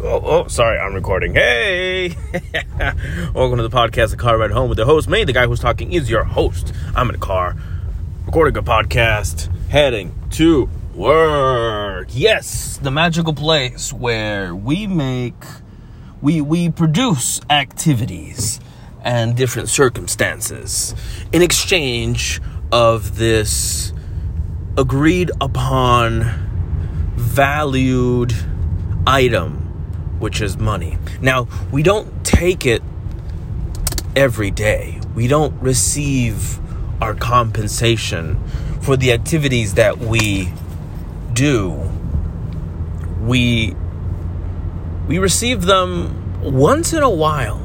Oh, oh, sorry, I'm recording. Hey! Welcome to the podcast, The Car Ride Home with the host. Me, the guy who's talking, is your host. I'm in a car, recording a podcast, heading to work. Yes, the magical place where we make, we, we produce activities and different circumstances in exchange of this agreed upon, valued item which is money. Now, we don't take it every day. We don't receive our compensation for the activities that we do. We we receive them once in a while.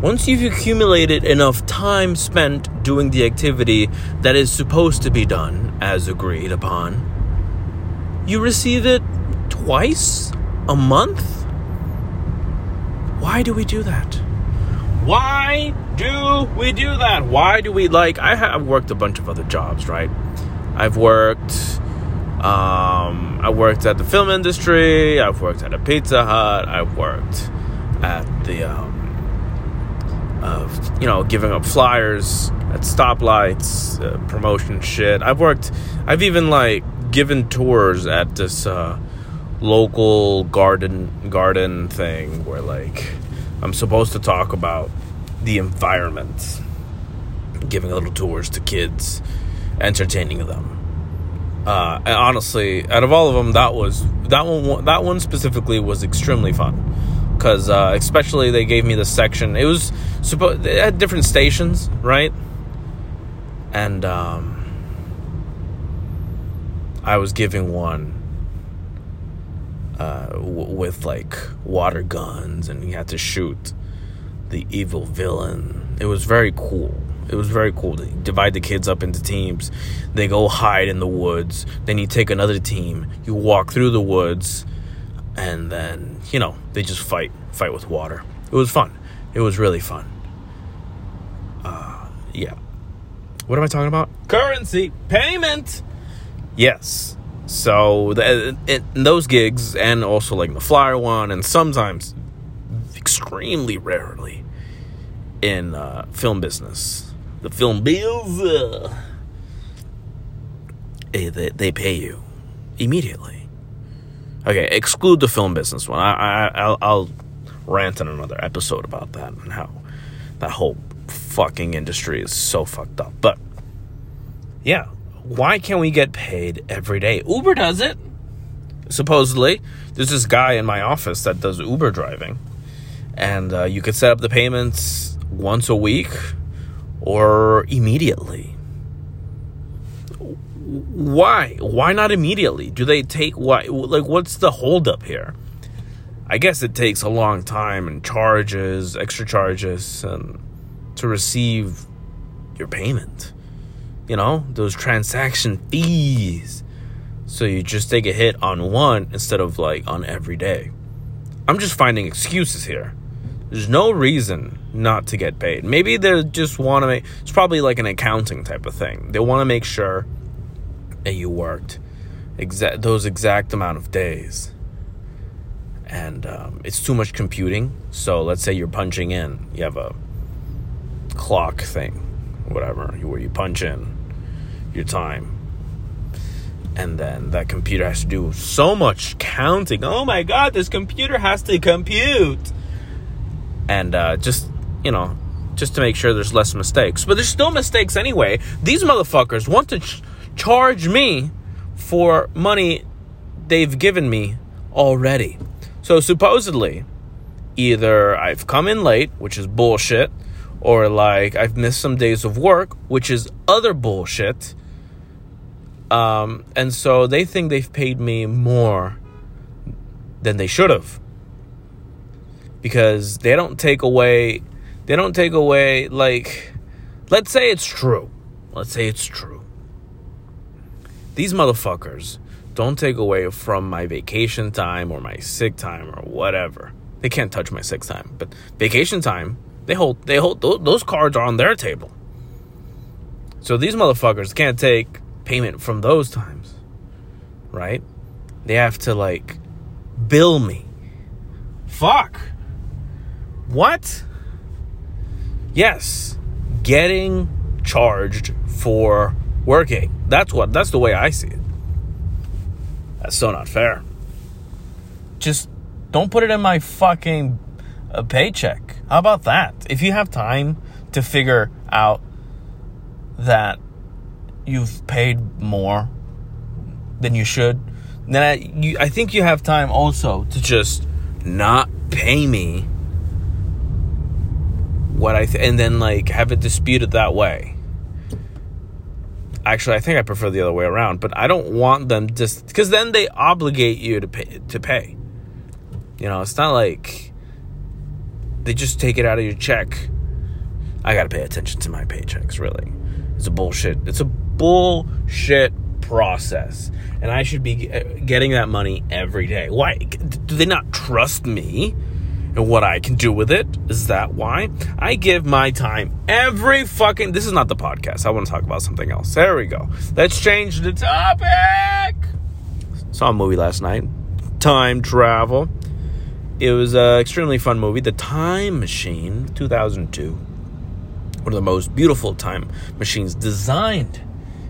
Once you've accumulated enough time spent doing the activity that is supposed to be done as agreed upon, you receive it twice a month why do we do that? Why do we do that? Why do we like? I have worked a bunch of other jobs, right? I've worked. Um, I worked at the film industry. I've worked at a Pizza Hut. I've worked at the, um, uh, you know, giving up flyers at stoplights, uh, promotion shit. I've worked. I've even like given tours at this uh, local garden garden thing where like I'm supposed to talk about the environment, giving little tours to kids, entertaining them. Uh, and honestly, out of all of them, that was that one. That one specifically was extremely fun because, uh, especially, they gave me the section. It was supposed. They had different stations, right? And um, I was giving one uh, w- with like water guns, and you had to shoot the evil villain. It was very cool. It was very cool. They divide the kids up into teams. They go hide in the woods. Then you take another team. You walk through the woods, and then you know they just fight, fight with water. It was fun. It was really fun. Uh, yeah. What am I talking about? Currency payment. Yes. So the, in those gigs, and also like the flyer one, and sometimes, extremely rarely, in uh, film business, the film bills, uh, eh, they, they pay you immediately. Okay, exclude the film business one. I, I I'll, I'll rant in another episode about that and how that whole fucking industry is so fucked up. But yeah, why can't we get paid every day? Uber does it. Supposedly, there's this guy in my office that does Uber driving, and uh, you could set up the payments once a week or immediately. Why? Why not immediately? Do they take why? Like, what's the holdup here? I guess it takes a long time and charges, extra charges, and to receive your payment you know, those transaction fees. So you just take a hit on one instead of like on every day. I'm just finding excuses here. There's no reason not to get paid. Maybe they just want to make it's probably like an accounting type of thing. They want to make sure that you worked exact those exact amount of days. And um, it's too much computing. So let's say you're punching in, you have a clock thing, whatever, where you punch in your time. And then that computer has to do so much counting. Oh my god, this computer has to compute. And uh, just, you know, just to make sure there's less mistakes. But there's still mistakes anyway. These motherfuckers want to ch- charge me for money they've given me already. So supposedly, either I've come in late, which is bullshit, or like I've missed some days of work, which is other bullshit. Um, and so they think they've paid me more than they should have. Because they don't take away they don't take away like let's say it's true. Let's say it's true. These motherfuckers don't take away from my vacation time or my sick time or whatever. They can't touch my sick time but vacation time they hold they hold those cards are on their table. So these motherfuckers can't take payment from those times. Right? They have to like bill me Fuck. What? Yes, getting charged for working. That's what that's the way I see it. That's so not fair. Just don't put it in my fucking uh, paycheck. How about that? If you have time to figure out that you've paid more than you should, then I, you, I think you have time also to just not pay me what I th- and then like have it disputed that way. Actually, I think I prefer the other way around, but I don't want them just because then they obligate you to pay to pay. You know, it's not like they just take it out of your check. I got to pay attention to my paychecks, really. It's a bullshit. It's a bullshit process. And I should be uh, getting that money every day. Why? Do they not trust me and what I can do with it? Is that why? I give my time every fucking. This is not the podcast. I want to talk about something else. There we go. Let's change the topic. Saw a movie last night. Time travel. It was an extremely fun movie. The Time Machine, 2002. One of the most beautiful time machines designed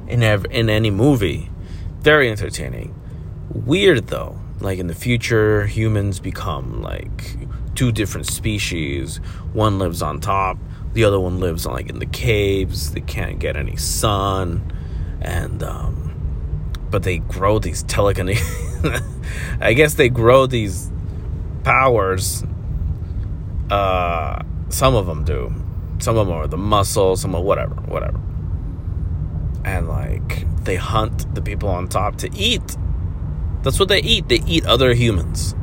in ev- in any movie. Very entertaining. Weird though. Like in the future, humans become like two different species. One lives on top, the other one lives like in the caves. They can't get any sun, and um, but they grow these telekinetic. I guess they grow these powers. Uh, some of them do. Some of them are the muscle. Some of whatever, whatever. And like they hunt the people on top to eat. That's what they eat. They eat other humans.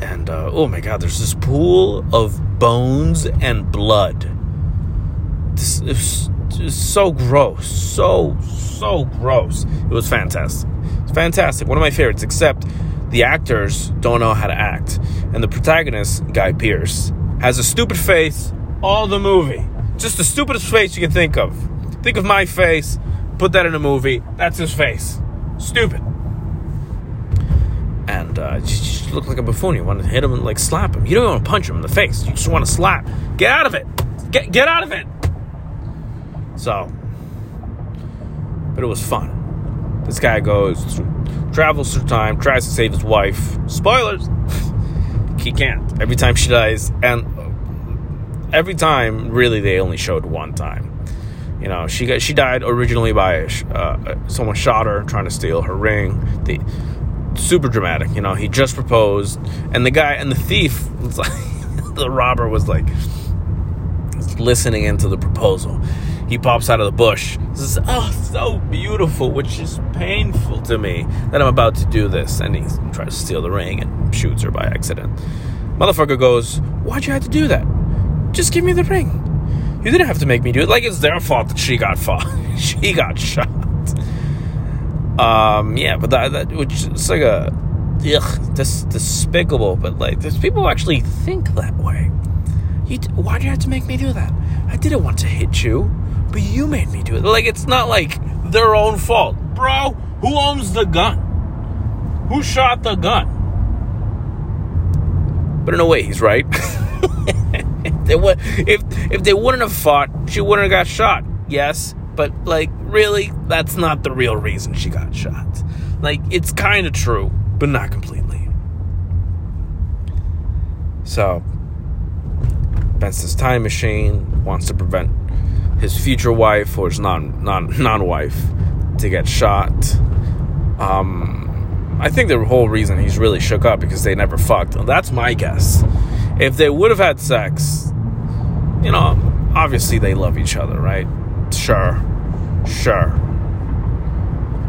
And uh, oh my god, there's this pool of bones and blood. This is so gross, so so gross. It was fantastic. It's fantastic. One of my favorites. Except the actors don't know how to act, and the protagonist, Guy Pearce, has a stupid face all the movie. Just the stupidest face you can think of. Think of my face, put that in a movie. That's his face. Stupid. And uh, just, just look like a buffoon. You want to hit him and like slap him. You don't want to punch him in the face. You just want to slap. Get out of it. Get get out of it. So, but it was fun. This guy goes, travels through time, tries to save his wife. Spoilers. he can't. Every time she dies, and every time, really, they only showed one time. You know, she got she died originally by uh, someone shot her trying to steal her ring. The super dramatic. You know, he just proposed, and the guy and the thief, like, the robber, was like listening into the proposal. He pops out of the bush. Says, "Oh, so beautiful," which is painful to me that I'm about to do this. And he tries to steal the ring and shoots her by accident. Motherfucker goes, "Why'd you have to do that? Just give me the ring." You didn't have to make me do it. Like it's their fault that she got fought. she got shot. Um, yeah, but that, that which it's like a ugh, this despicable. But like, there's people who actually think that way. You, why'd you have to make me do that? I didn't want to hit you, but you made me do it. Like it's not like their own fault, bro. Who owns the gun? Who shot the gun? But in a way, he's right. if they would, if if they wouldn't have fought, she wouldn't have got shot. Yes, but like really, that's not the real reason she got shot. Like it's kind of true, but not completely. So, Ben's time machine wants to prevent his future wife or his non non non wife to get shot. Um, I think the whole reason he's really shook up because they never fucked. That's my guess. If they would have had sex, you know, obviously they love each other, right? Sure, sure.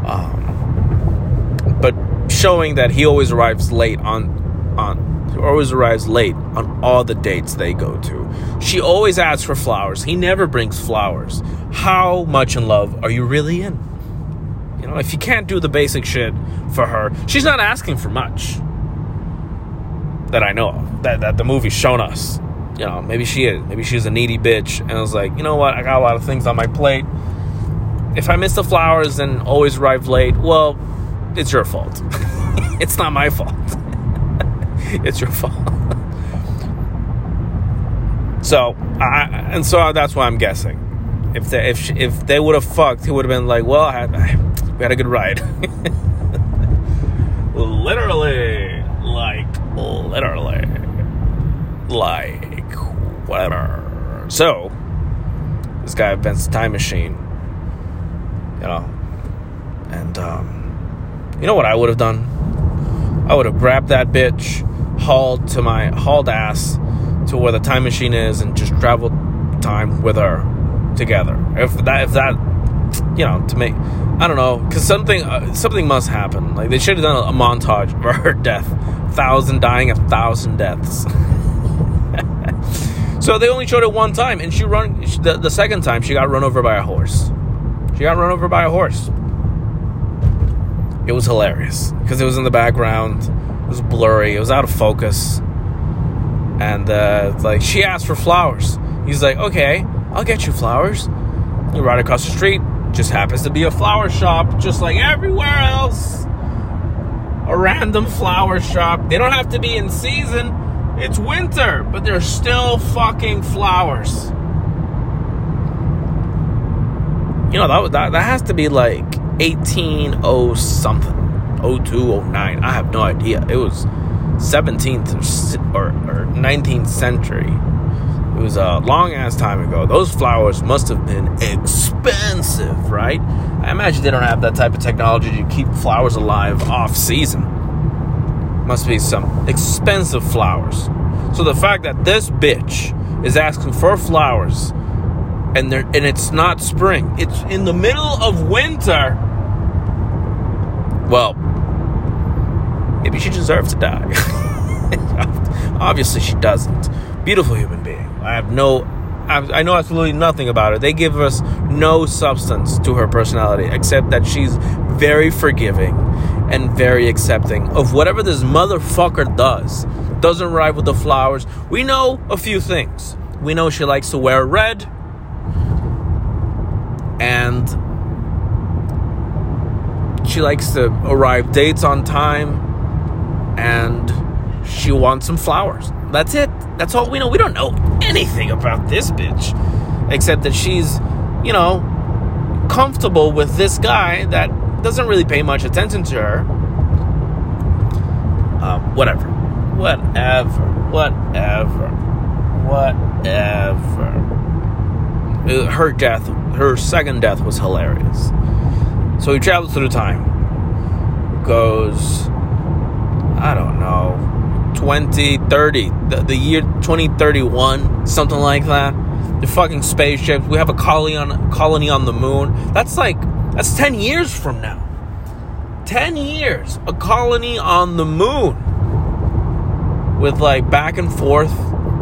Um, but showing that he always arrives late on on always arrives late on all the dates they go to. She always asks for flowers. He never brings flowers. How much in love are you really in? You know, if you can't do the basic shit for her, she's not asking for much. That I know of. That that the movie's shown us. You know, maybe she is. Maybe she's a needy bitch. And I was like, you know what? I got a lot of things on my plate. If I miss the flowers and always arrive late, well, it's your fault. it's not my fault. it's your fault. so, I, and so that's why I'm guessing. If they if she, if they would have fucked, he would have been like, "Well, I I, we had a good ride." literally, like literally, like whatever. So, this guy invents a time machine, you know, and um, you know what I would have done? I would have grabbed that bitch, hauled to my hauled ass to where the time machine is, and just traveled time with her together. If that, if that, you know, to make, I don't know, because something, uh, something must happen. Like they should have done a, a montage of her death, thousand dying, a thousand deaths. so they only showed it one time, and she run the, the second time she got run over by a horse. She got run over by a horse. It was hilarious because it was in the background. Was blurry. It was out of focus. And uh, like she asked for flowers. He's like, okay, I'll get you flowers. You're right across the street. Just happens to be a flower shop, just like everywhere else. A random flower shop. They don't have to be in season. It's winter, but there's still fucking flowers. You know, that, that, that has to be like 180 something. 02, 09. I have no idea. It was 17th or, or, or 19th century it was a long ass time ago. Those flowers must have been expensive, right? I imagine they don't have that type of technology to keep flowers alive off season. Must be some expensive flowers. So the fact that this bitch is asking for flowers and they and it's not spring, it's in the middle of winter. Well, maybe she deserves to die. Obviously, she doesn't. Beautiful human being. I have no, I know absolutely nothing about her. They give us no substance to her personality except that she's very forgiving and very accepting of whatever this motherfucker does. Doesn't ride with the flowers. We know a few things. We know she likes to wear red. And she likes to arrive dates on time. And she wants some flowers. That's it. That's all we know. We don't know anything about this bitch. Except that she's, you know, comfortable with this guy that doesn't really pay much attention to her. Um, whatever. Whatever. Whatever. Whatever. Uh, her death, her second death was hilarious. So he travels through time. Goes, I don't know, 2030, the, the year 2031, something like that. The fucking spaceships. We have a colony on colony on the moon. That's like that's 10 years from now. 10 years, a colony on the moon with like back and forth.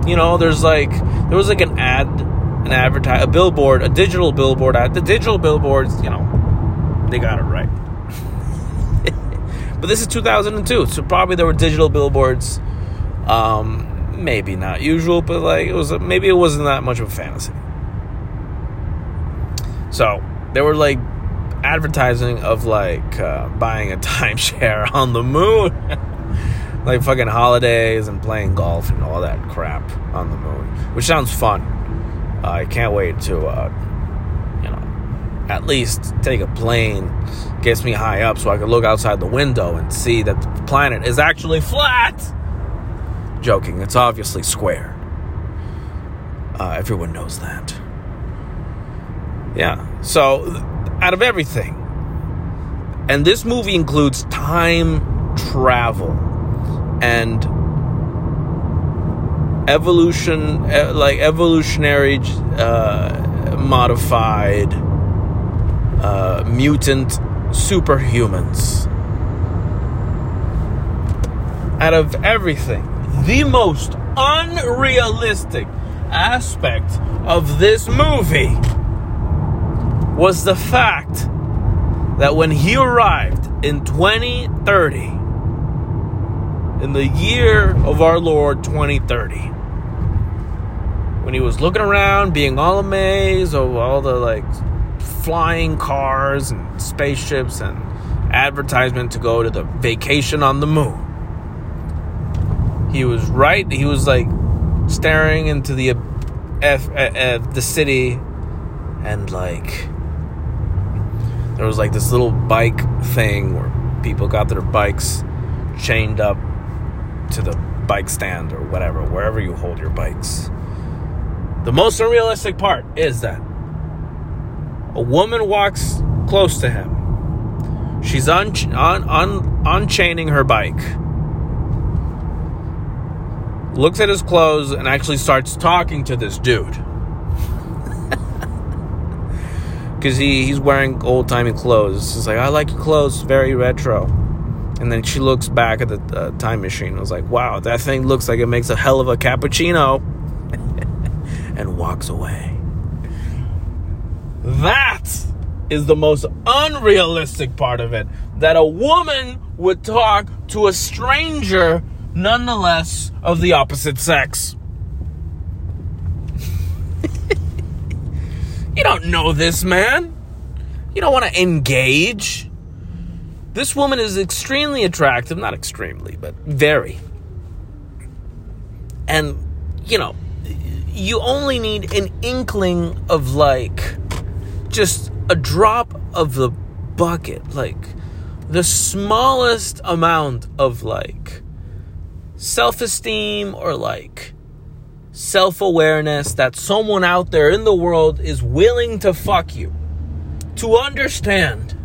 You know, there's like there was like an ad, an advertise, a billboard, a digital billboard ad. The digital billboards, you know, they got it right. But this is 2002, so probably there were digital billboards. Um, maybe not usual, but like it was maybe it wasn't that much of a fantasy. So there were like advertising of like uh, buying a timeshare on the moon, like fucking holidays and playing golf and all that crap on the moon, which sounds fun. Uh, I can't wait to, uh, at least take a plane gets me high up so I can look outside the window and see that the planet is actually flat. Joking, it's obviously square. Uh, everyone knows that. Yeah, so out of everything, and this movie includes time travel and evolution, like evolutionary uh, modified uh, mutant superhumans. Out of everything, the most unrealistic aspect of this movie was the fact that when he arrived in 2030, in the year of our Lord 2030, when he was looking around, being all amazed of all the like flying cars and spaceships and advertisement to go to the vacation on the moon. He was right. He was like staring into the F, uh, uh, the city, and like there was like this little bike thing where people got their bikes chained up to the bike stand or whatever, wherever you hold your bikes. The most unrealistic part is that a woman walks close to him. She's un- un- un- unchaining her bike. Looks at his clothes and actually starts talking to this dude. Because he, he's wearing old timey clothes. He's like, I like your clothes, very retro. And then she looks back at the uh, time machine and was like, wow, that thing looks like it makes a hell of a cappuccino. and walks away. That is the most unrealistic part of it. That a woman would talk to a stranger, nonetheless, of the opposite sex. you don't know this man. You don't want to engage. This woman is extremely attractive, not extremely, but very. And, you know, you only need an inkling of like just a drop of the bucket, like the smallest amount of like self esteem or like self awareness that someone out there in the world is willing to fuck you. To understand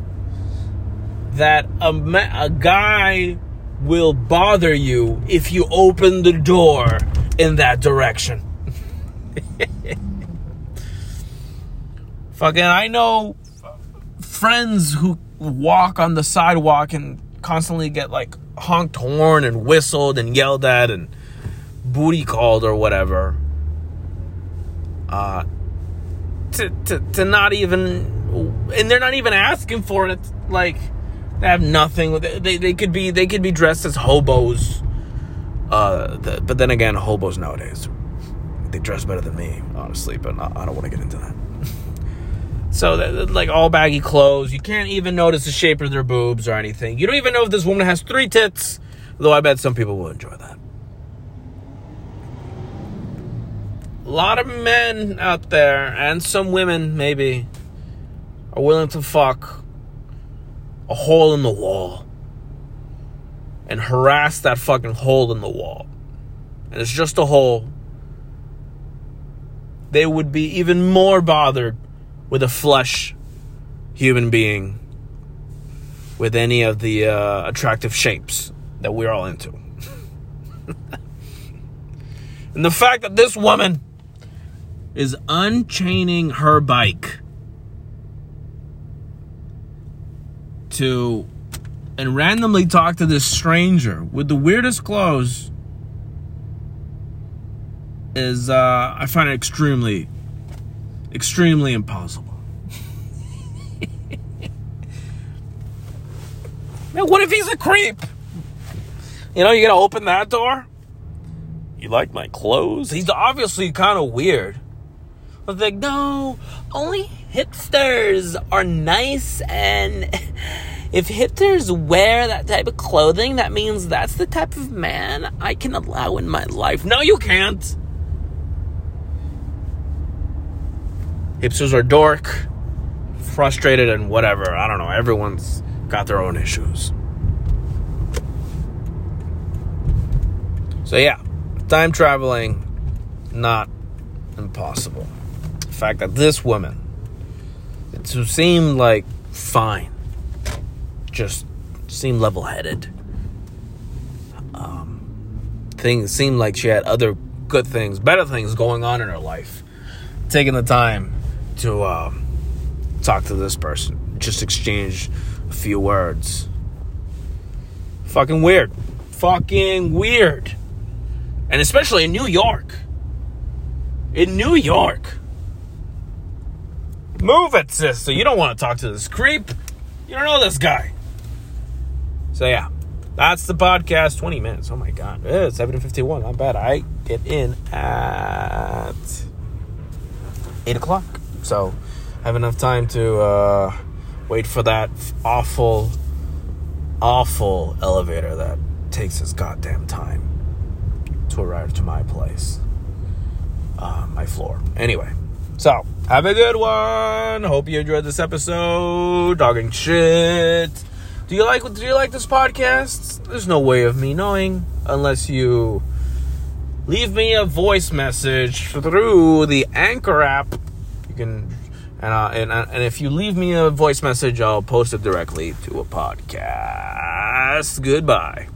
that a, a guy will bother you if you open the door in that direction. Fucking, I know friends who walk on the sidewalk and constantly get like honked horn and whistled and yelled at and booty called or whatever. Uh, to, to, to not even, and they're not even asking for it. Like, they have nothing. They, they could be, they could be dressed as hobos. Uh, the, but then again, hobos nowadays they dress better than me, honestly, but I don't want to get into that. So, like all baggy clothes, you can't even notice the shape of their boobs or anything. You don't even know if this woman has three tits, though I bet some people will enjoy that. A lot of men out there, and some women maybe, are willing to fuck a hole in the wall and harass that fucking hole in the wall. And it's just a hole they would be even more bothered with a flesh human being with any of the uh, attractive shapes that we're all into. and the fact that this woman is unchaining her bike to and randomly talk to this stranger with the weirdest clothes is uh, I find it extremely, extremely impossible. Man, what if he's a creep? You know, you gotta open that door. You like my clothes? He's obviously kind of weird. I was like, no, only hipsters are nice, and if hipsters wear that type of clothing, that means that's the type of man I can allow in my life. No, you can't. Hipsters are dork, frustrated, and whatever. I don't know. Everyone's got their own issues. So, yeah, time traveling, not impossible. The fact that this woman, it seemed like fine, just seemed level headed. Um, things seemed like she had other good things, better things going on in her life. Taking the time to um, talk to this person, just exchange a few words. Fucking weird. Fucking weird. And especially in New York. In New York. Move it, sister. You don't want to talk to this creep. You don't know this guy. So yeah, that's the podcast. 20 minutes. Oh my god. It's 7.51. Not bad. I get in at 8 o'clock. So I have enough time to uh, wait for that awful, awful elevator that takes its goddamn time. to arrive to my place, uh, my floor. Anyway, so have a good one. Hope you enjoyed this episode. Talking shit. Do you like? Do you like this podcast? There's no way of me knowing unless you leave me a voice message through the Anchor app. You can, and uh, and uh, and if you leave me a voice message, I'll post it directly to a podcast. Goodbye.